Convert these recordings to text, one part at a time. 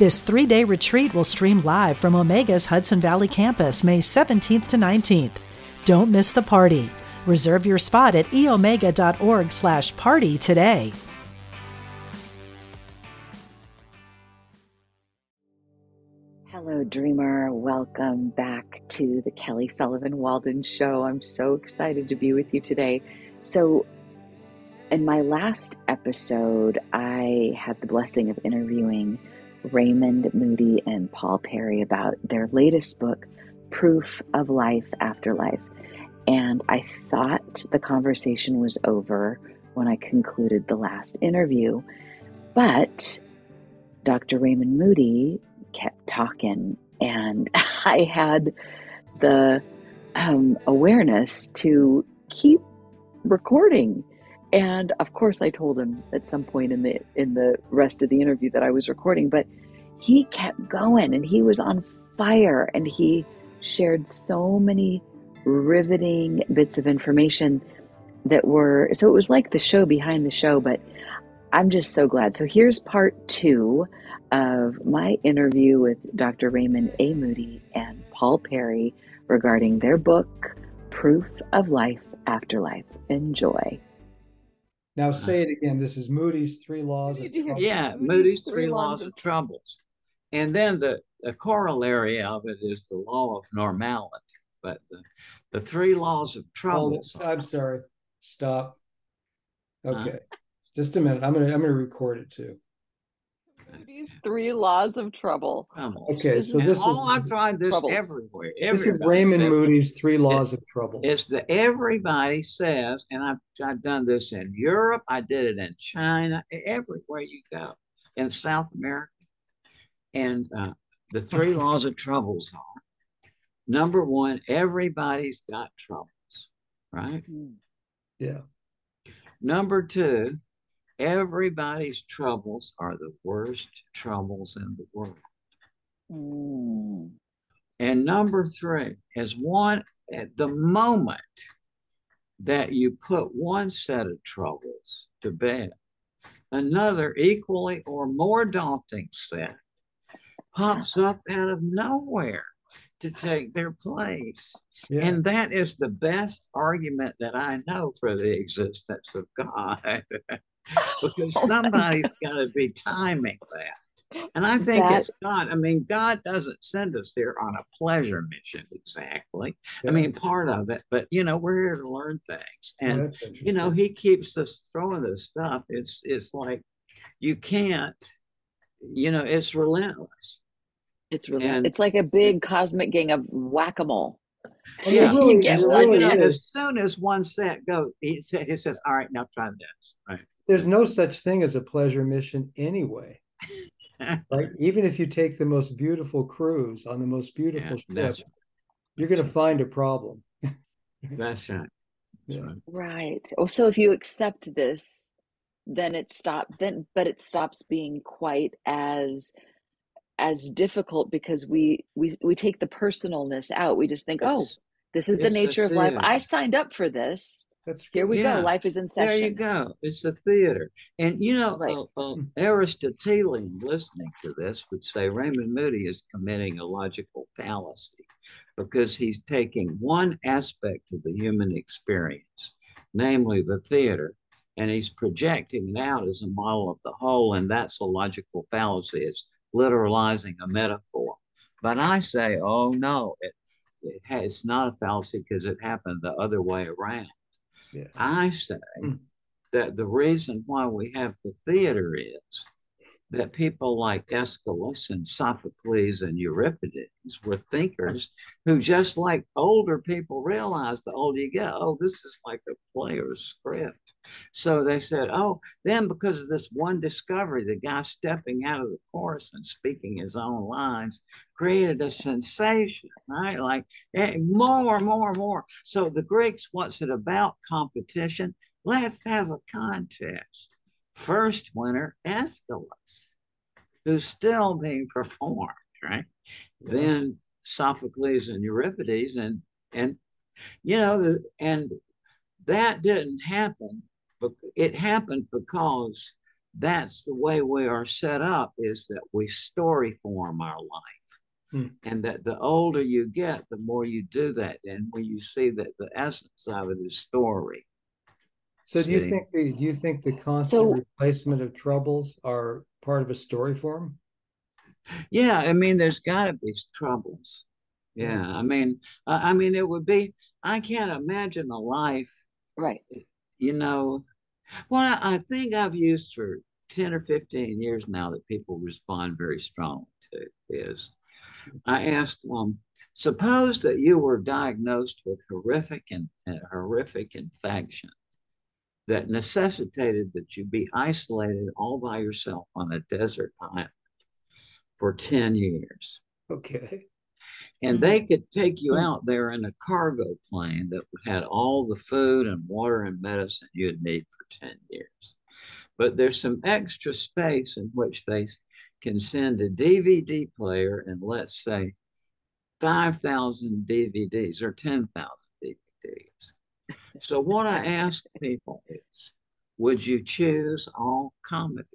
This three day retreat will stream live from Omega's Hudson Valley campus May 17th to 19th. Don't miss the party. Reserve your spot at eomega.org slash party today. Hello, dreamer. Welcome back to the Kelly Sullivan Walden Show. I'm so excited to be with you today. So, in my last episode, I had the blessing of interviewing Raymond Moody and Paul Perry about their latest book, Proof of Life After Life. And I thought the conversation was over when I concluded the last interview. But Dr. Raymond Moody kept talking, and I had the um, awareness to keep recording. And of course, I told him at some point in the in the rest of the interview that I was recording, but he kept going, and he was on fire, and he shared so many riveting bits of information that were so it was like the show behind the show, but I'm just so glad. So here's part two of my interview with Dr. Raymond A. Moody and Paul Perry regarding their book, Proof of Life Afterlife. Enjoy. Now say it again. This is Moody's Three Laws of Troubles. Yeah, Moody's Three Laws of Troubles. And then the, the corollary of it is the law of normality. But the, the three laws of troubles. Oh, I'm sorry. Stop. Okay. Uh, Just a minute. I'm gonna I'm gonna record it too. These three laws of trouble. Okay, so this all is I've tried this troubles. everywhere. This is Raymond Moody's three laws it, of trouble. It's the everybody says, and I've I've done this in Europe. I did it in China. Everywhere you go in South America, and uh, the three laws of troubles are number one, everybody's got troubles, right? Yeah. Number two, everybody's troubles are the worst troubles in the world. Mm. And number three is one at the moment that you put one set of troubles to bed, another equally or more daunting set pops up out of nowhere to take their place. Yeah. And that is the best argument that I know for the existence of God. because oh somebody's got to be timing that. And I think that, it's God. I mean, God doesn't send us here on a pleasure mission exactly. Yeah. I mean, part of it, but you know, we're here to learn things. And you know, he keeps us throwing this stuff. It's it's like you can't, you know, it's relentless. It's relentless. it's like a big cosmic game of whack-a-mole. Yeah, really, you get really as soon as one set goes, he, he says, "All right, now try this." Right there's no such thing as a pleasure mission anyway. right? Even if you take the most beautiful cruise on the most beautiful yeah, ship, you're going to find a problem. that's right. Yeah. Right. Well, oh, so if you accept this, then it stops. Then, but it stops being quite as as difficult because we we we take the personalness out. We just think, oh, it's, oh, this is the nature of life. I signed up for this. That's here we yeah. go. Life is in session. There you go. It's a theater, and you know, right. uh, uh, Aristotelian listening to this would say Raymond Moody is committing a logical fallacy because he's taking one aspect of the human experience, namely the theater, and he's projecting it out as a model of the whole, and that's a logical fallacy. It's literalizing a metaphor. But I say, oh no, it, it has, it's not a fallacy because it happened the other way around yeah. I say mm. that the reason why we have the theater is that people like Aeschylus and Sophocles and Euripides were thinkers who, just like older people, realized the older you get, oh, this is like a player's script. So they said, oh, then because of this one discovery, the guy stepping out of the chorus and speaking his own lines created a sensation, right? Like more, more, more. So the Greeks, what's it about? Competition. Let's have a contest first winner, Aeschylus, who's still being performed, right? Yeah. Then Sophocles and Euripides, and and you know, the, and that didn't happen, but it happened because that's the way we are set up is that we story form our life. Hmm. And that the older you get, the more you do that. And when you see that the essence of it is story. So do you think the, do you think the constant so, replacement of troubles are part of a story form? Yeah, I mean, there's got to be troubles. Yeah, I mean, I mean, it would be. I can't imagine a life, right? You know, well, I think I've used for ten or fifteen years now that people respond very strongly to is. I asked them, suppose that you were diagnosed with horrific and uh, horrific infection that necessitated that you be isolated all by yourself on a desert island for 10 years. Okay. And mm-hmm. they could take you out there in a cargo plane that had all the food and water and medicine you'd need for 10 years. But there's some extra space in which they can send a DVD player and let's say 5,000 DVDs or 10,000 DVDs. So what I ask people is, would you choose all comedies?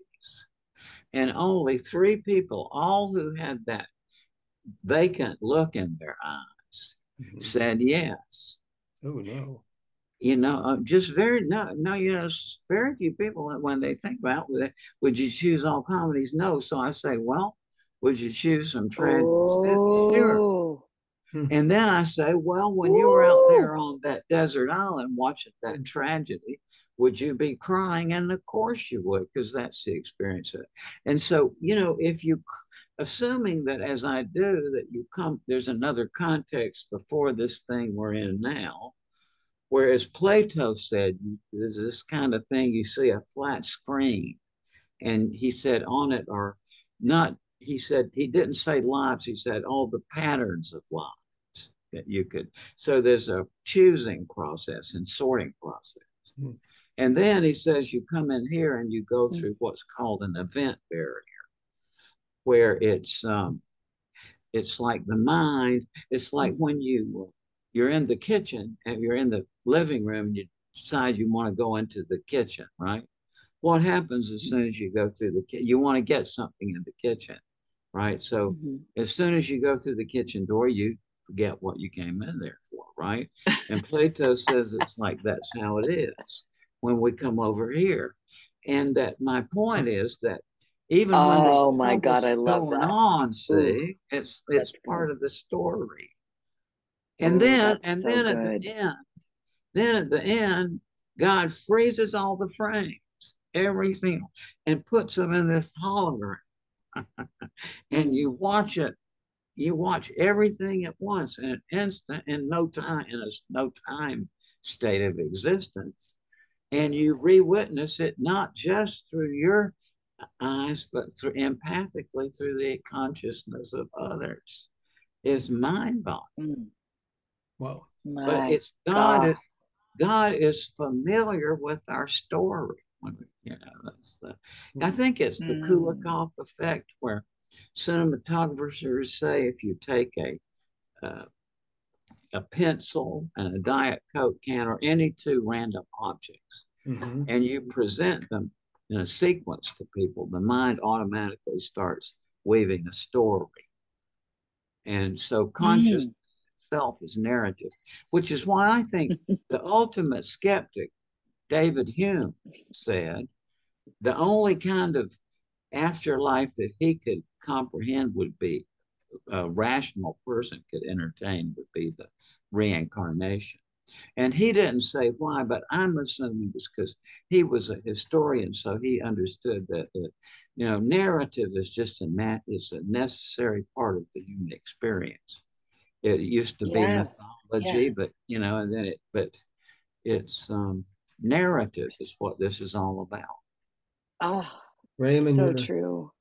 And only three people, all who had that vacant look in their eyes, mm-hmm. said yes. Oh no. You know, uh, just very no, no. You know, very few people when they think about it, would you choose all comedies? No. So I say, well, would you choose some tragedies? Oh. Sure. Hmm. And then I say, well, when you were out there on that desert island watching that tragedy, would you be crying? And of course you would, because that's the experience of it. And so, you know, if you, assuming that as I do, that you come, there's another context before this thing we're in now, whereas Plato said, there's this kind of thing, you see a flat screen. And he said, on it are not he said he didn't say lives he said all the patterns of lives that you could. So there's a choosing process and sorting process. Mm-hmm. And then he says you come in here and you go hmm. through what's called an event barrier, where it's um, it's like the mind. It's like hmm. when you you're in the kitchen and you're in the living room and you decide you want to go into the kitchen, right? What happens as soon as you go through the kitchen? You want to get something in the kitchen, right? So mm-hmm. as soon as you go through the kitchen door, you forget what you came in there for, right? And Plato says it's like that's how it is when we come over here. And that my point is that even when oh my god, I love going that. on, see, Ooh, it's it's part of the story. And Ooh, then and so then good. at the end, then at the end, God freezes all the frames, everything, and puts them in this hologram. and you watch it you watch everything at once in an instant in no time in a no time state of existence and you re-witness it not just through your eyes but through empathically through the consciousness of others is mind-boggling mm. well but it's god, god is god is familiar with our story when we, you know that's the, i mm. think it's the mm. Kuleshov effect where cinematographers say if you take a uh, a pencil and a diet coke can or any two random objects mm-hmm. and you present them in a sequence to people the mind automatically starts weaving a story and so consciousness mm. itself is narrative which is why i think the ultimate skeptic david hume said the only kind of afterlife that he could comprehend would be a rational person could entertain would be the reincarnation. And he didn't say why, but I'm assuming it's because he was a historian, so he understood that, uh, you know, narrative is just a nat- it's a necessary part of the human experience. It used to yeah. be mythology, yeah. but you know, and then it, but it's um, narrative is what this is all about. Oh, Raymond, so true.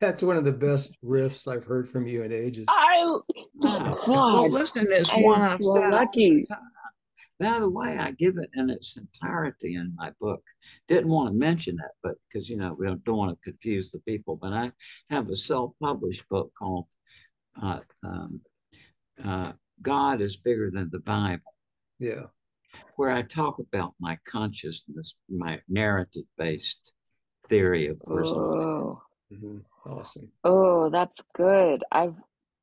That's one of the best riffs I've heard from you in ages. I, oh, God, well, listen, it's I one am so lucky. By the way, I give it in its entirety in my book. Didn't want to mention that, but because you know we don't, don't want to confuse the people. But I have a self-published book called uh, um, uh, "God is Bigger Than the Bible." Yeah, where I talk about my consciousness, my narrative-based theory of personality. Oh. Mm-hmm. Awesome. Oh, that's good. I've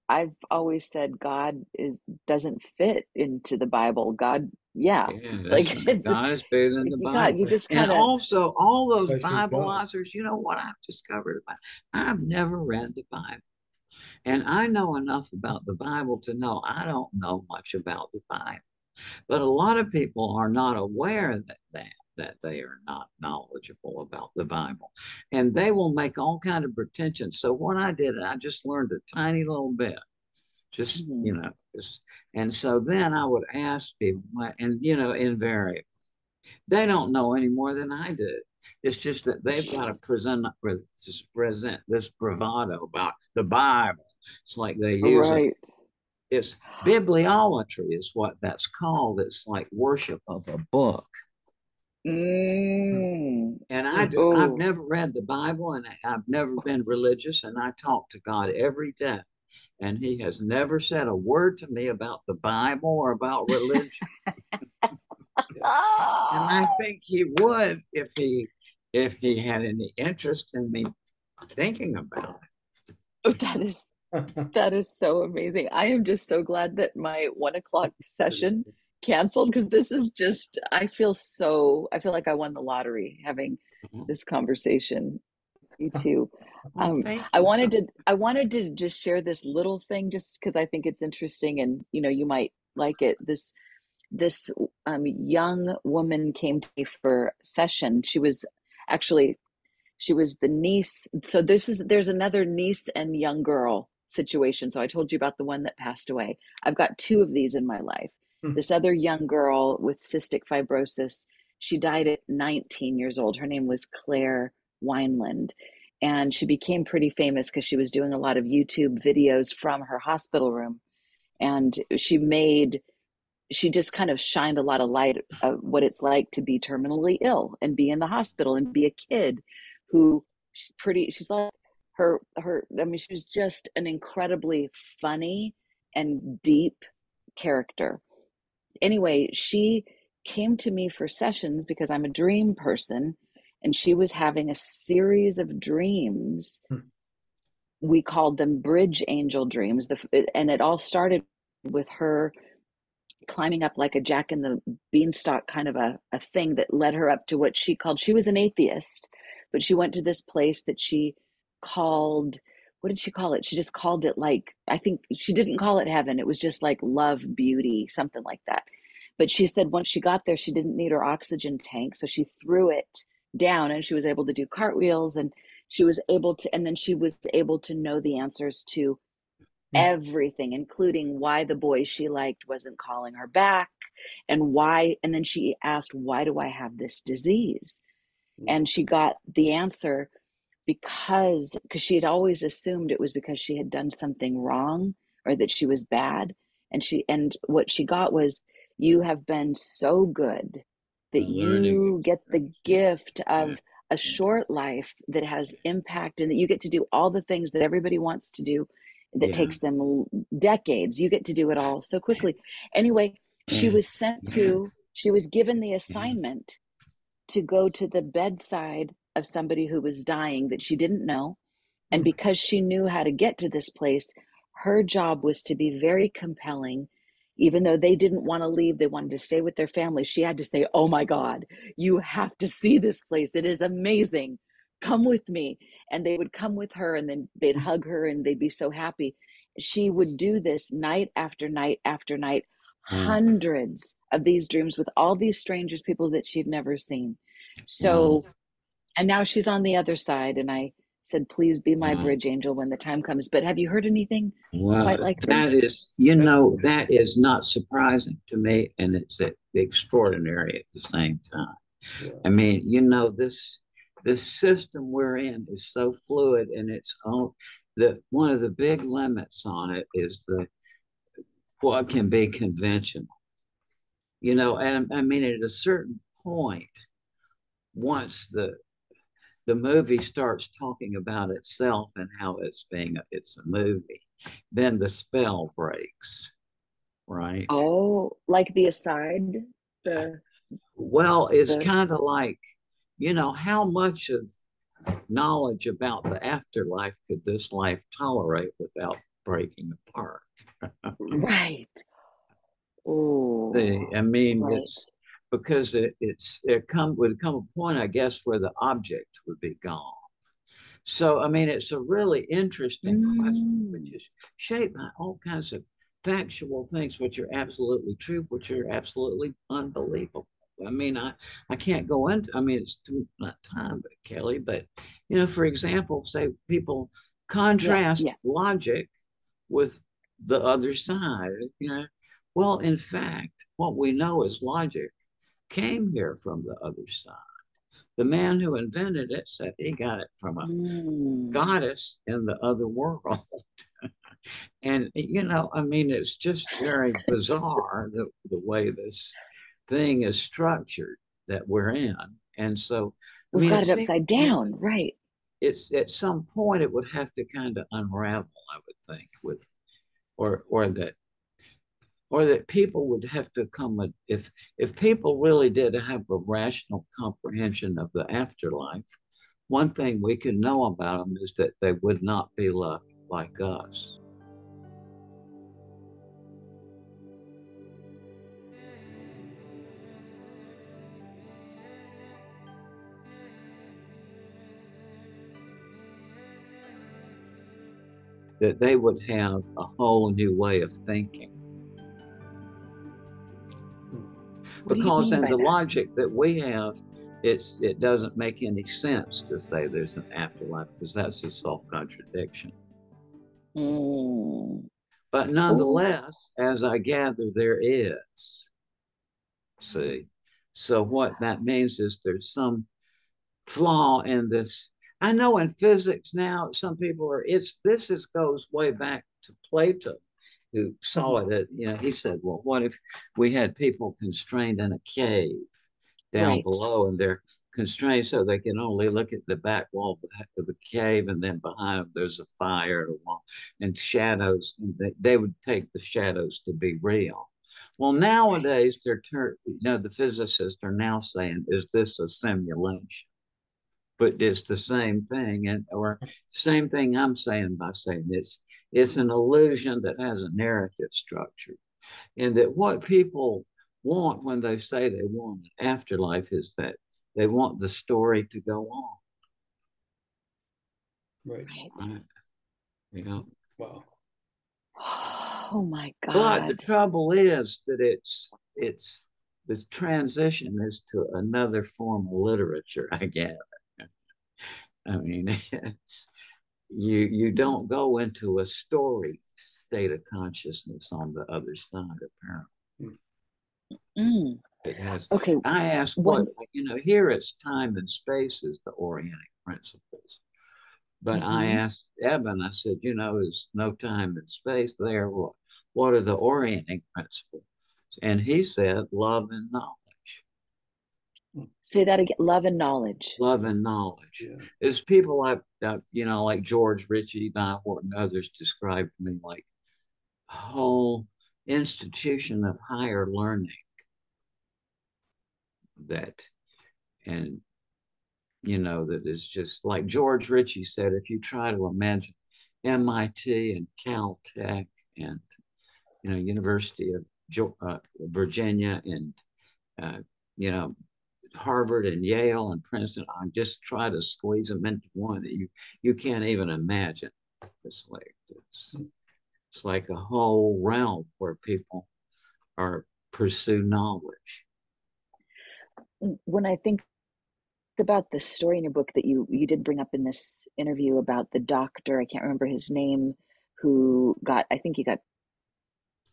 I've always said God is doesn't fit into the Bible. God, yeah, yeah like God is bigger than the Bible. God, you just kinda, and also all those Bible authors. You know what I've discovered about? I've never read the Bible, and I know enough about the Bible to know I don't know much about the Bible. But a lot of people are not aware that that that they are not knowledgeable about the Bible. And they will make all kind of pretensions. So what I did, I just learned a tiny little bit. Just, mm-hmm. you know, just and so then I would ask people, and you know, invariably, they don't know any more than I do. It's just that they've got to present present this bravado about the Bible. It's like they use right. it. It's bibliolatry is what that's called. It's like worship of a book. Mm. And I do, I've never read the Bible and I've never been religious and I talk to God every day. And he has never said a word to me about the Bible or about religion. and I think he would if he if he had any interest in me thinking about it. Oh, that is that is so amazing. I am just so glad that my one o'clock session canceled because this is just i feel so i feel like i won the lottery having mm-hmm. this conversation you too. um, i wanted to i wanted to just share this little thing just because i think it's interesting and you know you might like it. This this um, young woman came to me for session. She was actually she was the niece so this is there's another niece and young girl situation. So i told you about the one that passed away. I've got two of these in my life Hmm. This other young girl with cystic fibrosis, she died at 19 years old. Her name was Claire Wineland. And she became pretty famous because she was doing a lot of YouTube videos from her hospital room. And she made, she just kind of shined a lot of light of what it's like to be terminally ill and be in the hospital and be a kid who she's pretty, she's like, her, her, I mean, she was just an incredibly funny and deep character anyway, she came to me for sessions because I'm a dream person and she was having a series of dreams. Hmm. We called them bridge angel dreams. The, and it all started with her climbing up like a jack in the beanstalk kind of a, a thing that led her up to what she called she was an atheist but she went to this place that she called what did she call it she just called it like i think she didn't call it heaven it was just like love beauty something like that but she said once she got there, she didn't need her oxygen tank. So she threw it down and she was able to do cartwheels and she was able to, and then she was able to know the answers to mm. everything, including why the boy she liked wasn't calling her back and why. And then she asked, Why do I have this disease? Mm. And she got the answer because because she had always assumed it was because she had done something wrong or that she was bad and she and what she got was you have been so good that you get the gift of a short life that has impact and that you get to do all the things that everybody wants to do that yeah. takes them decades. You get to do it all so quickly. Anyway she was sent to she was given the assignment to go to the bedside of somebody who was dying that she didn't know and mm. because she knew how to get to this place her job was to be very compelling even though they didn't want to leave, they wanted to stay with their family. She had to say, Oh my God, you have to see this place. It is amazing. Come with me. And they would come with her and then they'd hug her and they'd be so happy. She would do this night after night after night. hundreds of these dreams with all these strangers, people that she'd never seen. So, yes. And now she's on the other side, and I said, "Please be my bridge angel when the time comes." But have you heard anything well, quite like that? This? Is you know that is not surprising to me, and it's extraordinary at the same time. Yeah. I mean, you know this the system we're in is so fluid, and it's own that one of the big limits on it is the what can be conventional. You know, and I mean, at a certain point, once the the movie starts talking about itself and how it's being a, it's a movie, then the spell breaks, right? Oh, like the aside, the well, it's kind of like, you know, how much of knowledge about the afterlife could this life tolerate without breaking apart? right. Oh, See, I mean, right. it's because it, it's it come would come a point, I guess, where the object would be gone. So, I mean, it's a really interesting mm. question, which is shaped by all kinds of factual things, which are absolutely true, which are absolutely unbelievable. I mean, I, I can't go into, I mean, it's too not time, but Kelly, but, you know, for example, say people contrast yeah, yeah. logic with the other side, you know. Well, in fact, what we know is logic came here from the other side. The man who invented it said he got it from a mm. goddess in the other world. and, you know, I mean, it's just very bizarre the, the way this thing is structured that we're in. And so we mean, got it, it upside down, right? It's at some point it would have to kind of unravel, I would think, with or or that or that people would have to come if if people really did have a rational comprehension of the afterlife one thing we can know about them is that they would not be like, like us. That they would have a whole new way of thinking because in the that? logic that we have, it's it doesn't make any sense to say there's an afterlife because that's a self contradiction. Mm. But nonetheless, Ooh. as I gather, there is. See, so what that means is there's some flaw in this. I know in physics now, some people are. It's this is goes way back to Plato who saw it, uh, you know, he said, well, what if we had people constrained in a cave down right. below and they're constrained so they can only look at the back wall of the cave and then behind them there's a fire and, a wall, and shadows. And they, they would take the shadows to be real. Well, nowadays they're, you know, the physicists are now saying, is this a simulation? But it's the same thing and or same thing i'm saying by saying it's it's an illusion that has a narrative structure and that what people want when they say they want an afterlife is that they want the story to go on. Right. Right. You know wow. Oh my god but the trouble is that it's it's the transition is to another form of literature i guess I mean, it's you you don't go into a story state of consciousness on the other side, apparently. Mm. It has. Okay. I ask what you know. Here, it's time and space is the orienting principles. But mm-hmm. I asked Eben. I said, you know, there's no time and space there. What what are the orienting principles? And he said, love and knowledge. Say that again. Love and knowledge. Love and knowledge. Yeah. It's people like, uh, you know, like George Ritchie, Don and others described to me like a whole institution of higher learning that, and, you know, that is just like George Ritchie said, if you try to imagine MIT and Caltech and, you know, University of uh, Virginia and, uh, you know, Harvard and Yale and Princeton. I just try to squeeze them into one that you you can't even imagine. It's like it's, it's like a whole realm where people are pursue knowledge. When I think about the story in your book that you you did bring up in this interview about the doctor, I can't remember his name, who got I think he got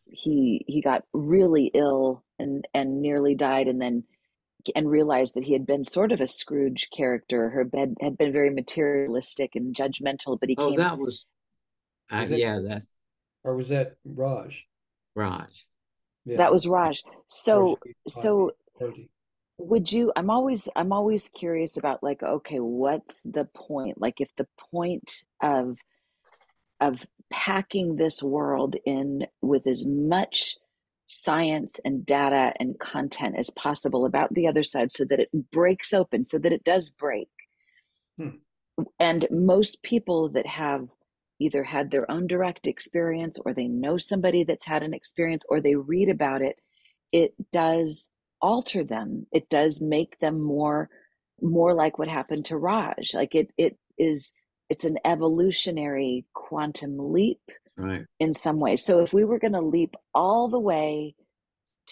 he he got really ill and and nearly died and then and realized that he had been sort of a Scrooge character. Her bed had been very materialistic and judgmental, but he came. oh, came. that was, uh, was yeah, that's or was that Raj? Raj. Yeah. That was Raj. So so would you I'm always I'm always curious about like okay, what's the point? Like if the point of of packing this world in with as much science and data and content as possible about the other side so that it breaks open so that it does break. Hmm. and most people that have either had their own direct experience or they know somebody that's had an experience or they read about it it does alter them. It does make them more more like what happened to raj. Like it it is it's an evolutionary quantum leap right. in some way. So if we were going to leap all the way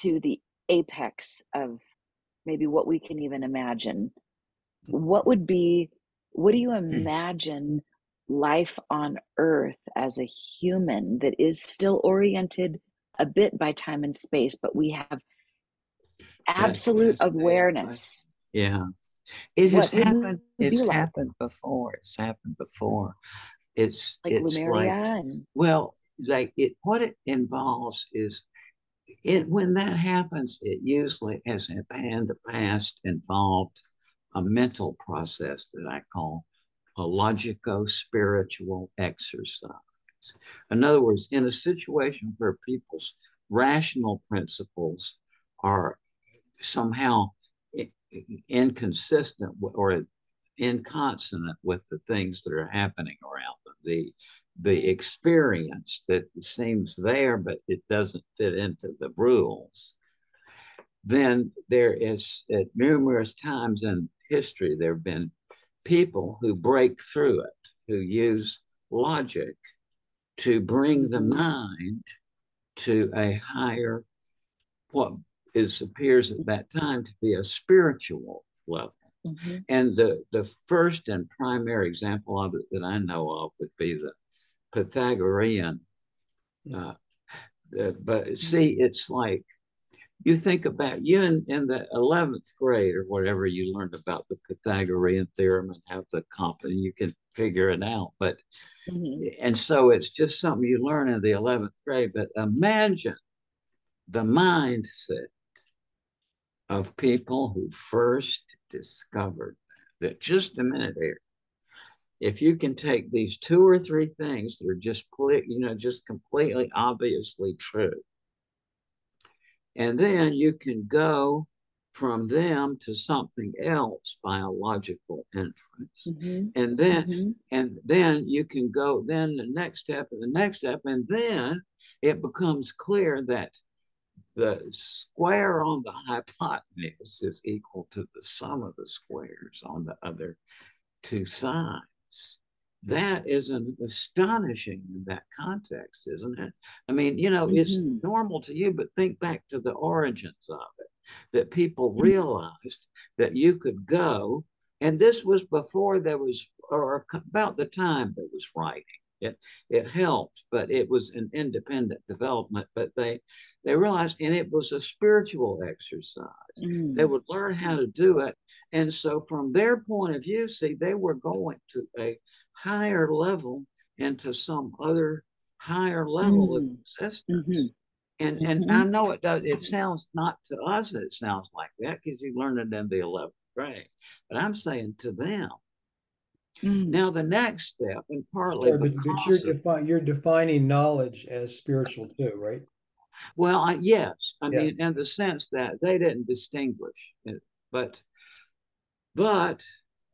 to the apex of maybe what we can even imagine what would be what do you hmm. imagine life on earth as a human that is still oriented a bit by time and space but we have absolute awareness? Yeah. It has what happened it's happened before it's happened before it's like it's like, and... well like it what it involves is it when that happens it usually has in the past involved a mental process that i call a logico spiritual exercise. In other words, in a situation where people's rational principles are somehow inconsistent or inconsonant with the things that are happening around them, the the experience that seems there but it doesn't fit into the rules then there is at numerous times in history there have been people who break through it, who use logic to bring the mind to a higher, what is appears at that time to be a spiritual level. Mm-hmm. And the, the first and primary example of it that I know of would be the Pythagorean. Uh, the, but see, it's like you think about you in, in the 11th grade or whatever you learned about the pythagorean theorem and have the comp and you can figure it out but mm-hmm. and so it's just something you learn in the 11th grade but imagine the mindset of people who first discovered that just a minute here if you can take these two or three things that are just you know just completely obviously true and then you can go from them to something else by a logical inference. Mm-hmm. And then mm-hmm. and then you can go then the next step and the next step. And then it becomes clear that the square on the hypotenuse is equal to the sum of the squares on the other two sides that is an astonishing in that context, isn't it? I mean, you know, mm-hmm. it's normal to you, but think back to the origins of it that people mm-hmm. realized that you could go, and this was before there was, or about the time there was writing. It it helped, but it was an independent development. But they they realized, and it was a spiritual exercise. Mm. They would learn how to do it, and so from their point of view, see, they were going to a higher level into some other higher level mm. of existence. Mm-hmm. And mm-hmm. and I know it does. It sounds not to us. It sounds like that because you learned it in the eleventh grade. But I'm saying to them. Mm. Now the next step, and partly but, but you're, of, defi- you're defining knowledge as spiritual too, right? Well, I, yes, I yeah. mean, in the sense that they didn't distinguish, it, but but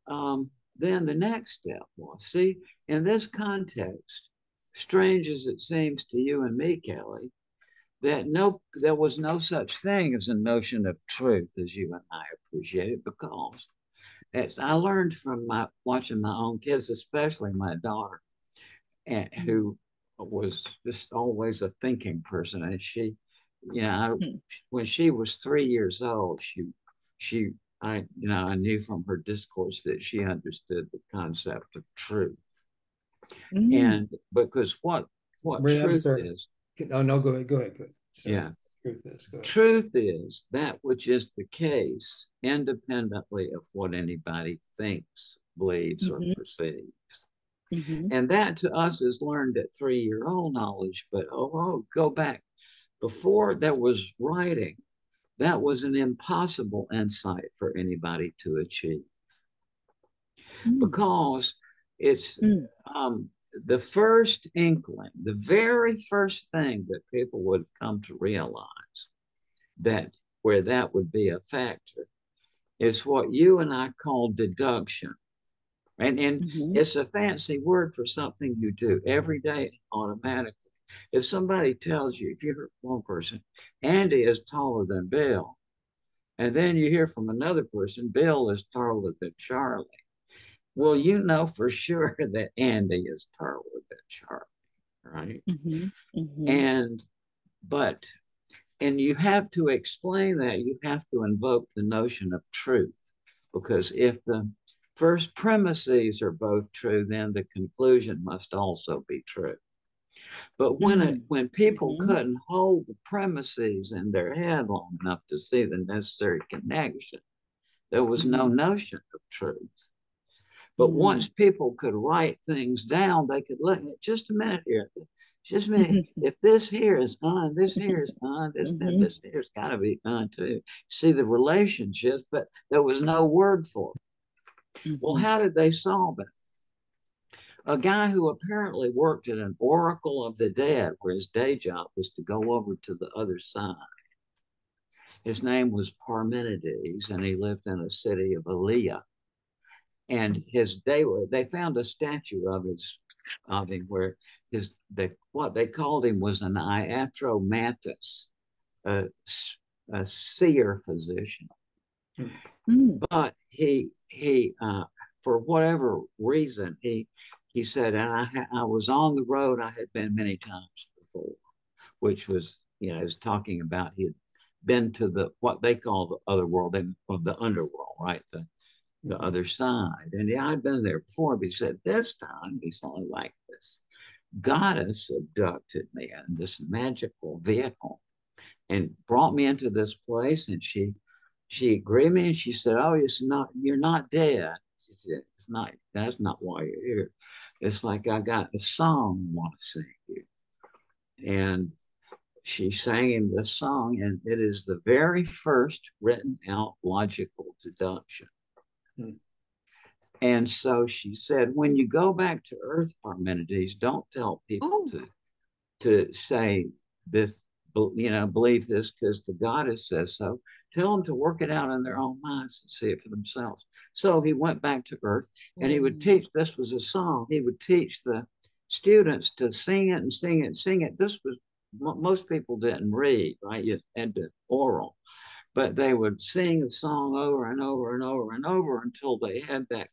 um, then the next step was see, in this context, strange as it seems to you and me, Kelly, that no there was no such thing as a notion of truth as you and I appreciate it because as I learned from my watching my own kids, especially my daughter, and who was just always a thinking person, and she you know, I, hmm. when she was three years old, she, she, I, you know, I knew from her discourse that she understood the concept of truth. Mm. And because what, what truth is. No, no, go ahead, go ahead, go ahead. Sorry. Yeah. Truth is, truth is that which is the case independently of what anybody thinks, believes, mm-hmm. or perceives. Mm-hmm. And that to us is learned at three year old knowledge. But oh, oh, go back before there was writing, that was an impossible insight for anybody to achieve mm. because it's mm. um, the first inkling, the very first thing that people would come to realize that where that would be a factor is what you and I call deduction. And, and mm-hmm. it's a fancy word for something you do every day automatically. If somebody tells you, if you hear one person, Andy is taller than Bill, and then you hear from another person, Bill is taller than Charlie. Well, you know for sure that Andy is taller than Charlie, right? Mm-hmm. Mm-hmm. And, but, and you have to explain that, you have to invoke the notion of truth, because if the first premises are both true, then the conclusion must also be true. But when mm-hmm. it, when people mm-hmm. couldn't hold the premises in their head long enough to see the necessary connection, there was no mm-hmm. notion of truth. But mm-hmm. once people could write things down, they could look at just a minute here. Just a minute. if this here is on, this here is on, this mm-hmm. this here's got to be on too. See the relationships, but there was no word for it. Well, mm-hmm. how did they solve it? a guy who apparently worked at an oracle of the dead, where his day job was to go over to the other side. His name was Parmenides, and he lived in a city of Elea. And his day, they found a statue of his of him where his the what they called him was an iatromantis, a, a seer physician. Mm. But he he uh, for whatever reason he he said, and I, I was on the road I had been many times before, which was, you know, he was talking about he had been to the what they call the other world, they, well, the underworld, right? The the other side. And yeah, I'd been there before, but he said, this time he's only like this. Goddess abducted me in this magical vehicle and brought me into this place. And she she agreed me and she said, Oh, it's not you're not dead. She said, It's not that's not why you're here. It's like I got a song I want to sing you. And she sang him this song, and it is the very first written out logical deduction. Hmm. And so she said, when you go back to Earth, Parmenides, don't tell people oh. to to say this, you know, believe this because the goddess says so. Tell them to work it out in their own minds and see it for themselves. So he went back to Earth and he would mm. teach. This was a song. He would teach the students to sing it and sing it and sing it. This was most people didn't read, right? You had to oral, but they would sing the song over and over and over and over until they had that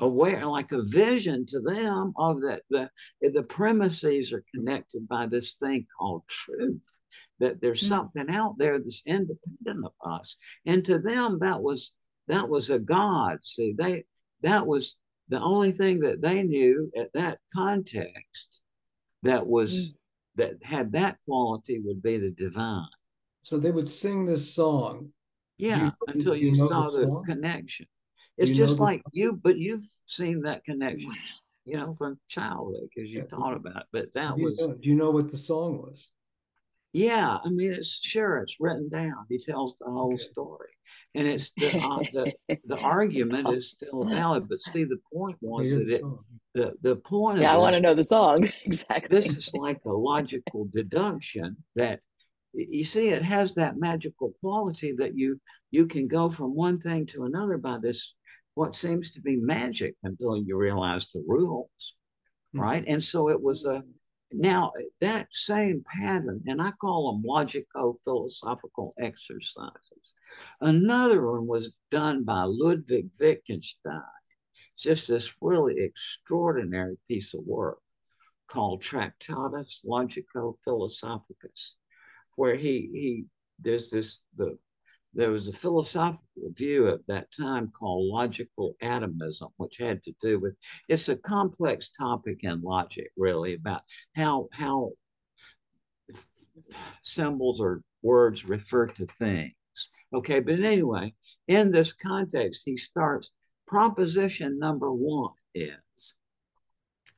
aware like a vision to them of that the the premises are connected by this thing called truth that there's mm-hmm. something out there that's independent of us and to them that was that was a god see they that was the only thing that they knew at that context that was mm-hmm. that had that quality would be the divine so they would sing this song yeah you, until you, you saw the, the connection it's just like you, but you've seen that connection, you know, from childhood because you yeah. thought about it. But that do was. Know, do you know what the song was? Yeah, I mean, it's sure it's written down. He tells the whole okay. story, and it's the uh, the the argument is still valid. But see, the point was that it the the point. Yeah, I want to know the song exactly. This is like a logical deduction that you see it has that magical quality that you you can go from one thing to another by this what seems to be magic until you realize the rules mm-hmm. right? And so it was a now that same pattern and i call them logico philosophical exercises. Another one was done by ludwig wittgenstein. It's just this really extraordinary piece of work called tractatus logico philosophicus where he he there's this the there was a philosophical view at that time called logical atomism, which had to do with it's a complex topic in logic, really, about how how symbols or words refer to things. Okay, but anyway, in this context, he starts proposition number one is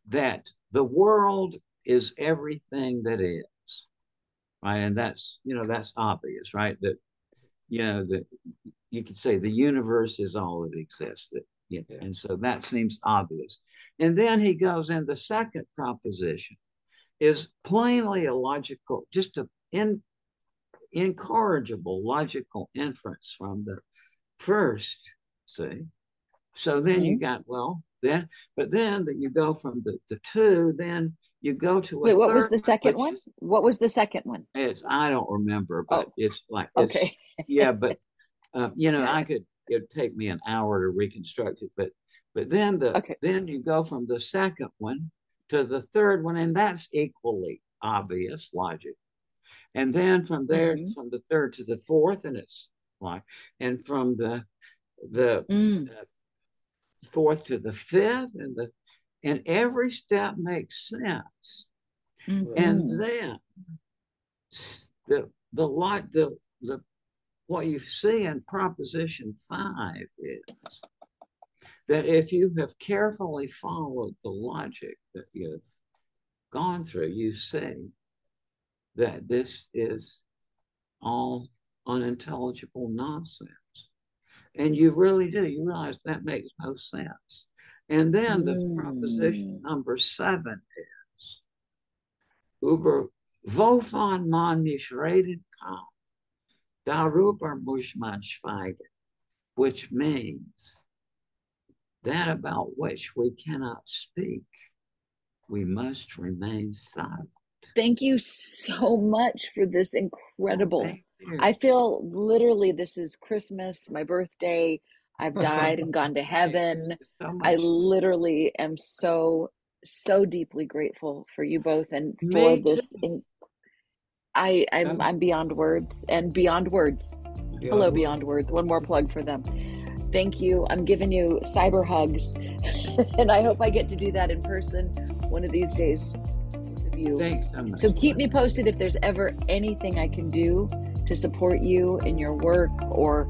that the world is everything that is, right? And that's, you know, that's obvious, right? That, you know, that you could say the universe is all that exists. That, you know, and so that seems obvious. And then he goes in the second proposition is plainly a logical, just an in, incorrigible logical inference from the first, see? So then mm-hmm. you got, well, then, but then that you go from the, the two, then you go to Wait, what was the second one? What was the second one? It's, I don't remember, but oh. it's like, it's, okay. yeah, but, uh, you know, I could, it'd take me an hour to reconstruct it, but, but then the, okay. then you go from the second one to the third one, and that's equally obvious logic. And then from there, mm-hmm. from the third to the fourth, and it's like, and from the the mm. uh, fourth to the fifth, and the and every step makes sense. Mm-hmm. And then the the light the the what you see in proposition five is that if you have carefully followed the logic that you've gone through, you see that this is all unintelligible nonsense. And you really do. You realize that makes no sense. And then the mm. proposition number seven is Uber wovon man nicht reden kann, darüber muss man schweigen, which means that about which we cannot speak, we must remain silent. Thank you so much for this incredible. I feel literally this is Christmas, my birthday. I've died and gone to heaven. So I literally am so so deeply grateful for you both and for this. In, I I'm, I'm beyond words and beyond words. Beyond Hello, words. beyond words. One more plug for them. Thank you. I'm giving you cyber hugs, and I hope I get to do that in person one of these days. You. Thanks so much. So keep me posted if there's ever anything I can do to support you in your work or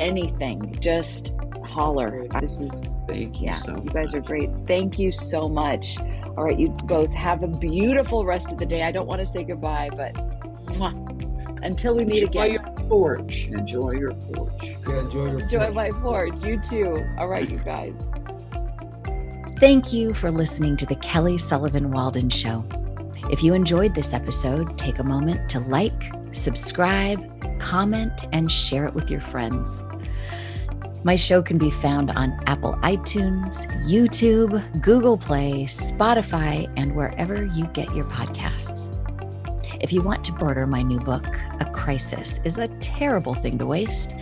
anything. Just holler. This is thank you. Yeah, so you guys are great. Thank you so much. All right, you both have a beautiful rest of the day. I don't want to say goodbye, but mwah, until we meet enjoy again. Enjoy your porch. Enjoy your porch. Yeah, enjoy your enjoy porch. my porch. You too. All right, you guys. Thank you for listening to the Kelly Sullivan Walden Show. If you enjoyed this episode, take a moment to like, subscribe, comment, and share it with your friends. My show can be found on Apple iTunes, YouTube, Google Play, Spotify, and wherever you get your podcasts. If you want to order my new book, A Crisis is a Terrible Thing to Waste,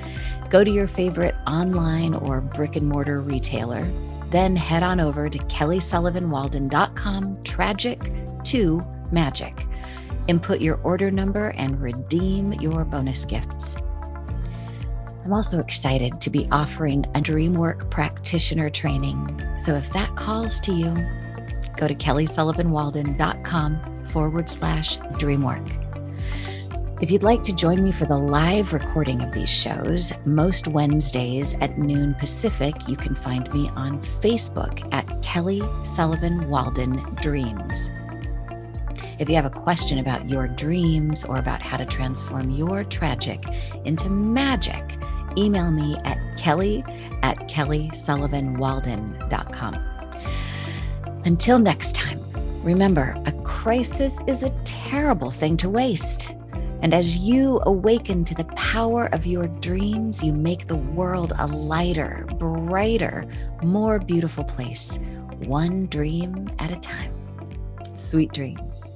go to your favorite online or brick and mortar retailer then head on over to kellysullivanwalden.com tragic to magic. Input your order number and redeem your bonus gifts. I'm also excited to be offering a DreamWork practitioner training. So if that calls to you, go to kellysullivanwalden.com forward slash dreamwork. If you'd like to join me for the live recording of these shows, most Wednesdays at noon Pacific, you can find me on Facebook at Kelly Sullivan Walden Dreams. If you have a question about your dreams or about how to transform your tragic into magic, email me at kelly at kellysullivanwalden.com. Until next time, remember a crisis is a terrible thing to waste. And as you awaken to the power of your dreams, you make the world a lighter, brighter, more beautiful place, one dream at a time. Sweet dreams.